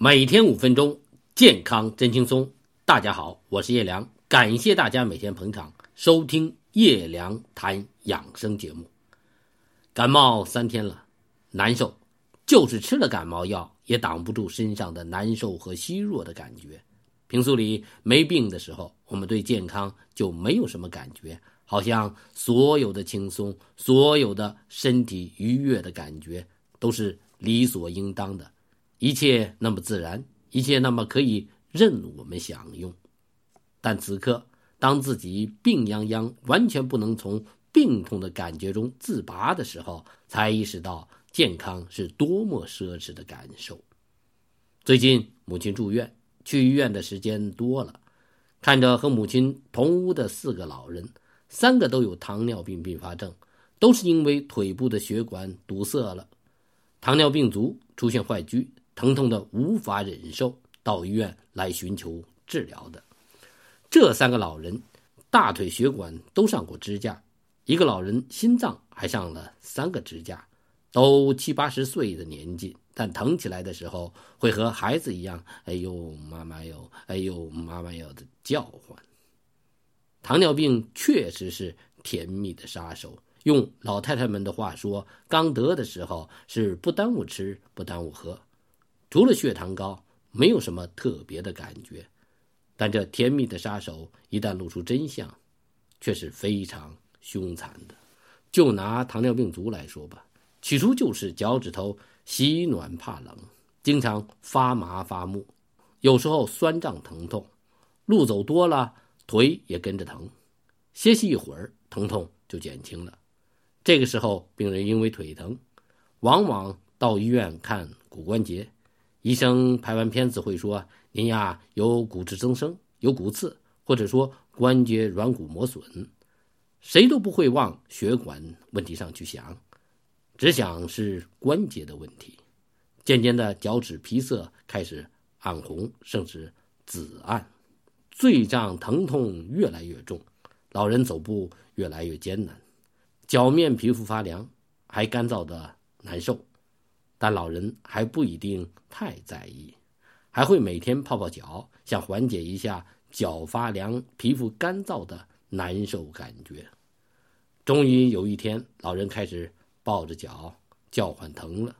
每天五分钟，健康真轻松。大家好，我是叶良，感谢大家每天捧场收听叶良谈养生节目。感冒三天了，难受，就是吃了感冒药也挡不住身上的难受和虚弱的感觉。平素里没病的时候，我们对健康就没有什么感觉，好像所有的轻松、所有的身体愉悦的感觉都是理所应当的。一切那么自然，一切那么可以任我们享用。但此刻，当自己病殃殃，完全不能从病痛的感觉中自拔的时候，才意识到健康是多么奢侈的感受。最近母亲住院，去医院的时间多了，看着和母亲同屋的四个老人，三个都有糖尿病并发症，都是因为腿部的血管堵塞了，糖尿病足出现坏疽。疼痛的无法忍受，到医院来寻求治疗的这三个老人，大腿血管都上过支架，一个老人心脏还上了三个支架，都七八十岁的年纪，但疼起来的时候会和孩子一样，哎呦妈妈哟，哎呦妈妈哟的叫唤。糖尿病确实是甜蜜的杀手，用老太太们的话说，刚得的时候是不耽误吃，不耽误喝。除了血糖高，没有什么特别的感觉，但这甜蜜的杀手一旦露出真相，却是非常凶残的。就拿糖尿病足来说吧，起初就是脚趾头喜暖怕冷，经常发麻发木，有时候酸胀疼痛，路走多了腿也跟着疼，歇息一会儿疼痛就减轻了。这个时候，病人因为腿疼，往往到医院看骨关节。医生拍完片子会说：“您呀有骨质增生，有骨刺，或者说关节软骨磨损。”谁都不会往血管问题上去想，只想是关节的问题。渐渐的，脚趾皮色开始暗红，甚至紫暗，醉胀疼痛越来越重，老人走步越来越艰难，脚面皮肤发凉，还干燥的难受。但老人还不一定太在意，还会每天泡泡脚，想缓解一下脚发凉、皮肤干燥的难受感觉。终于有一天，老人开始抱着脚叫唤疼了。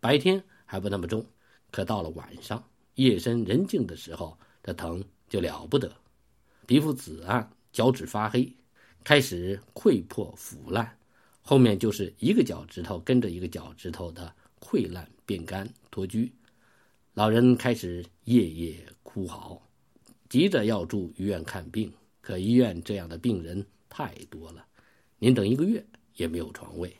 白天还不那么重，可到了晚上，夜深人静的时候，这疼就了不得。皮肤紫暗，脚趾发黑，开始溃破腐烂，后面就是一个脚趾头跟着一个脚趾头的。溃烂变干脱疽，老人开始夜夜哭嚎，急着要住医院看病。可医院这样的病人太多了，您等一个月也没有床位。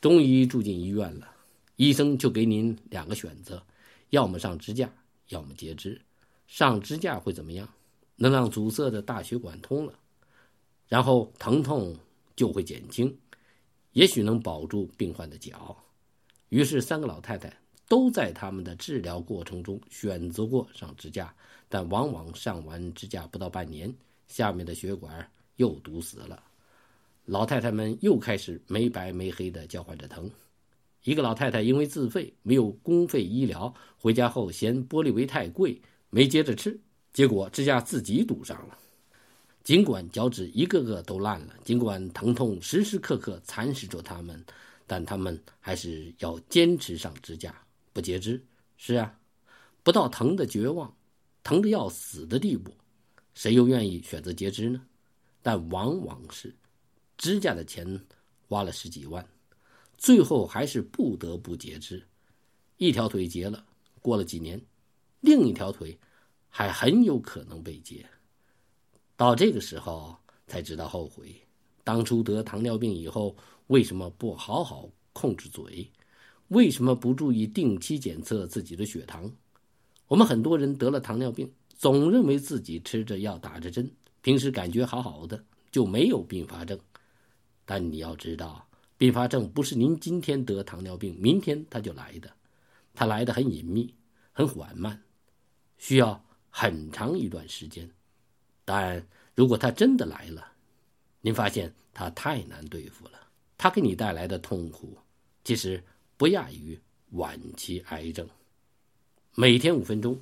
终于住进医院了，医生就给您两个选择：要么上支架，要么截肢。上支架会怎么样？能让阻塞的大血管通了，然后疼痛就会减轻，也许能保住病患的脚。于是，三个老太太都在他们的治疗过程中选择过上支架，但往往上完支架不到半年，下面的血管又堵死了。老太太们又开始没白没黑的叫唤着疼。一个老太太因为自费没有公费医疗，回家后嫌玻璃维太贵，没接着吃，结果支架自己堵上了。尽管脚趾一个个都烂了，尽管疼痛时时刻刻蚕食着他们。但他们还是要坚持上支架，不截肢。是啊，不到疼的绝望、疼的要死的地步，谁又愿意选择截肢呢？但往往是支架的钱花了十几万，最后还是不得不截肢。一条腿截了，过了几年，另一条腿还很有可能被截。到这个时候才知道后悔。当初得糖尿病以后，为什么不好好控制嘴？为什么不注意定期检测自己的血糖？我们很多人得了糖尿病，总认为自己吃着药、打着针，平时感觉好好的，就没有并发症。但你要知道，并发症不是您今天得糖尿病，明天它就来的，它来的很隐秘、很缓慢，需要很长一段时间。但如果它真的来了，您发现他太难对付了，他给你带来的痛苦，其实不亚于晚期癌症。每天五分钟，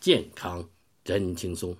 健康真轻松。